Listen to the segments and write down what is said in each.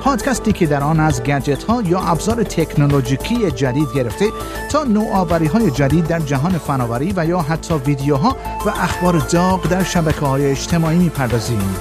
پادکستی که در آن از گجت ها یا ابزار تکنولوژیکی جدید گرفته تا نوآوری های جدید در جهان فناوری و یا حتی ویدیوها و اخبار داغ در شبکه های اجتماعی می‌پردازیم.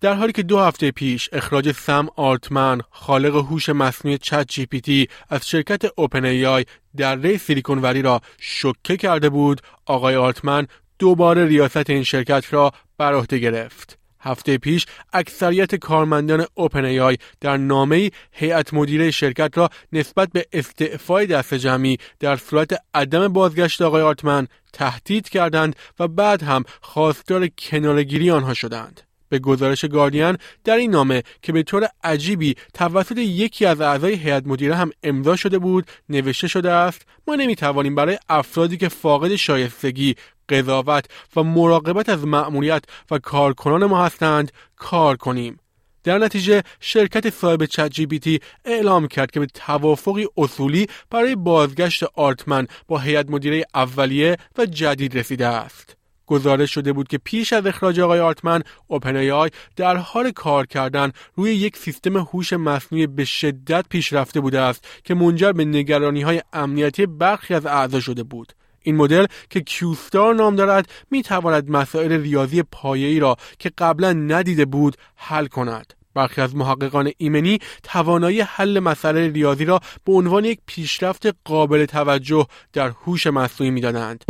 در حالی که دو هفته پیش اخراج سم آلتمن خالق هوش مصنوعی چت جی پی تی از شرکت اوپن ای آی در ری سیلیکون ولی را شکه کرده بود آقای آلتمن دوباره ریاست این شرکت را بر عهده گرفت هفته پیش اکثریت کارمندان اوپن ای آی در نامه هیئت مدیره شرکت را نسبت به استعفای دست جمعی در صورت عدم بازگشت آقای آلتمن تهدید کردند و بعد هم خواستار کنارگیری آنها شدند. به گزارش گاردین در این نامه که به طور عجیبی توسط یکی از اعضای هیئت مدیره هم امضا شده بود نوشته شده است ما نمی‌توانیم برای افرادی که فاقد شایستگی قضاوت و مراقبت از مأموریت و کارکنان ما هستند کار کنیم. در نتیجه شرکت صاحب چت جی اعلام کرد که به توافقی اصولی برای بازگشت آرتمن با هیئت مدیره اولیه و جدید رسیده است. گزارش شده بود که پیش از اخراج آقای آرتمن اوپن آی در حال کار کردن روی یک سیستم هوش مصنوعی به شدت پیشرفته بوده است که منجر به نگرانی های امنیتی برخی از اعضا شده بود این مدل که کیوستار نام دارد می تواند مسائل ریاضی پایه‌ای را که قبلا ندیده بود حل کند برخی از محققان ایمنی توانایی حل مسئله ریاضی را به عنوان یک پیشرفت قابل توجه در هوش مصنوعی می‌دانند.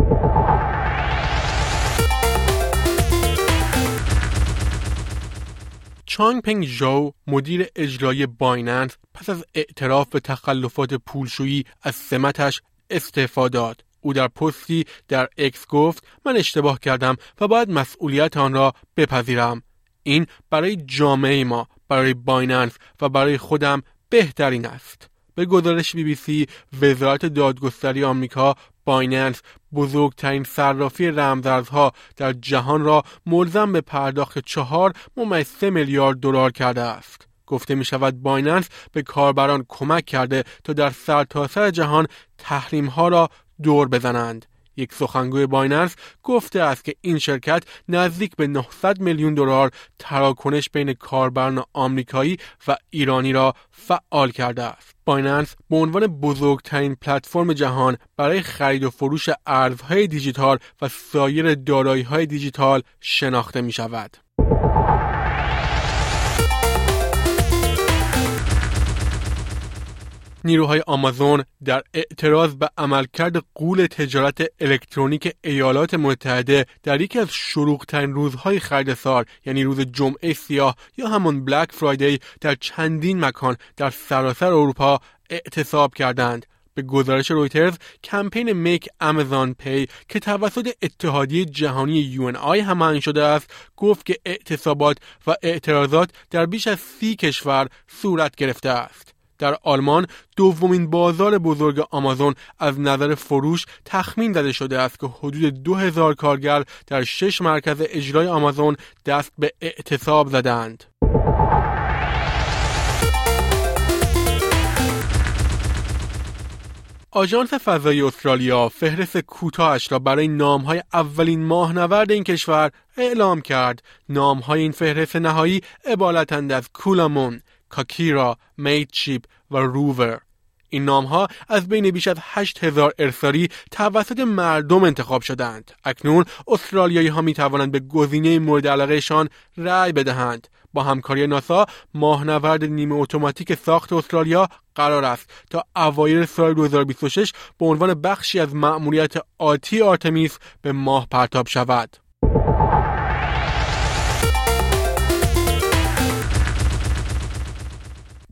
چانگ پنگ ژو مدیر اجرایی بایننس پس از اعتراف به تخلفات پولشویی از سمتش استعفا داد. او در پستی در اکس گفت من اشتباه کردم و باید مسئولیت آن را بپذیرم. این برای جامعه ما برای بایننس و برای خودم بهترین است. به گزارش بی بی سی وزارت دادگستری آمریکا بایننس بزرگترین صرافی رمزارزها در جهان را ملزم به پرداخت چهار ممیز سه میلیارد دلار کرده است. گفته می شود بایننس به کاربران کمک کرده تا در سرتاسر سر جهان تحریم ها را دور بزنند. یک سخنگوی بایننس گفته است که این شرکت نزدیک به 900 میلیون دلار تراکنش بین کاربران آمریکایی و ایرانی را فعال کرده است. بایننس به عنوان بزرگترین پلتفرم جهان برای خرید و فروش ارزهای دیجیتال و سایر دارایی‌های دیجیتال شناخته می شود. نیروهای آمازون در اعتراض به عملکرد غول تجارت الکترونیک ایالات متحده در یکی از شلوغترین روزهای خرید سال یعنی روز جمعه سیاه یا همون Black Friday در چندین مکان در سراسر اروپا اعتصاب کردند. به گزارش رویترز کمپین Make Amazon Pay که توسط اتحادیه جهانی UNI هماهنگ شده است گفت که اعتصابات و اعتراضات در بیش از سی کشور صورت گرفته است. در آلمان دومین بازار بزرگ آمازون از نظر فروش تخمین زده شده است که حدود 2000 کارگر در شش مرکز اجرای آمازون دست به اعتصاب زدند. آژانس فضایی استرالیا فهرست کوتاهش را برای نامهای اولین ماهنورد این کشور اعلام کرد. نامهای این فهرست نهایی عبارتند از کولامون، کاکیرا، میتچیپ و روور این نام ها از بین بیش از 8000 ارسالی توسط مردم انتخاب شدند. اکنون استرالیایی ها می توانند به گزینه مورد علاقهشان رأی بدهند. با همکاری ناسا ماهنورد نیمه اتوماتیک ساخت استرالیا قرار است تا اوایل سال 2026 به عنوان بخشی از مأموریت آتی آرتمیس به ماه پرتاب شود.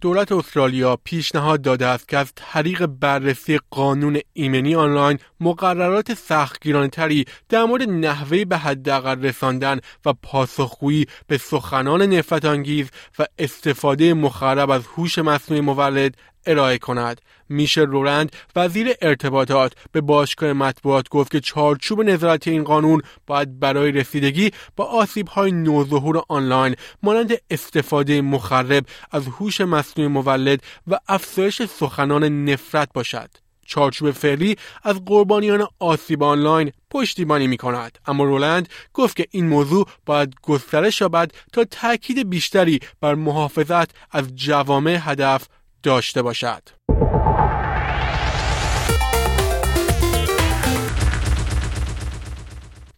دولت استرالیا پیشنهاد داده است که از طریق بررسی قانون ایمنی آنلاین مقررات سختگیرانه تری در مورد نحوه به حداقل رساندن و پاسخگویی به سخنان نفرت انگیز و استفاده مخرب از هوش مصنوعی مولد ارائه کند. میشه رورند وزیر ارتباطات به باشگاه مطبوعات گفت که چارچوب نظارتی این قانون باید برای رسیدگی با آسیب های نوظهور آنلاین مانند استفاده مخرب از هوش مصنوعی مولد و افزایش سخنان نفرت باشد. چارچوب فعلی از قربانیان آسیب آنلاین پشتیبانی می کند اما رولند گفت که این موضوع باید گسترش یابد تا تاکید بیشتری بر محافظت از جوامع هدف داشته باشد.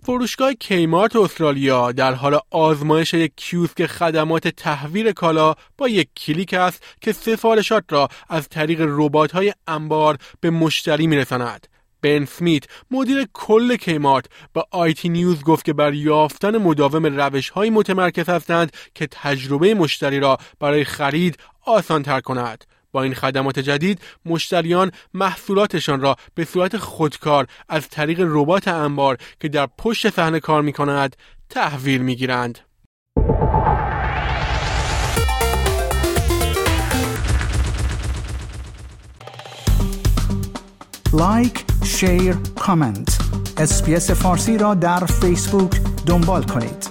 فروشگاه کیمارت استرالیا در حال آزمایش یک کیوسک خدمات تحویل کالا با یک کلیک است که سفارشات را از طریق ربات های انبار به مشتری میرساند. بن سمیت مدیر کل کیمارت با آیتی نیوز گفت که بر یافتن مداوم روش های متمرکز هستند که تجربه مشتری را برای خرید آسان تر کند. این خدمات جدید مشتریان محصولاتشان را به صورت خودکار از طریق ربات انبار که در پشت صحنه کار می کند تحویل می گیرند. Like، share، comment. SBS فارسی را در فیسبوک دنبال کنید.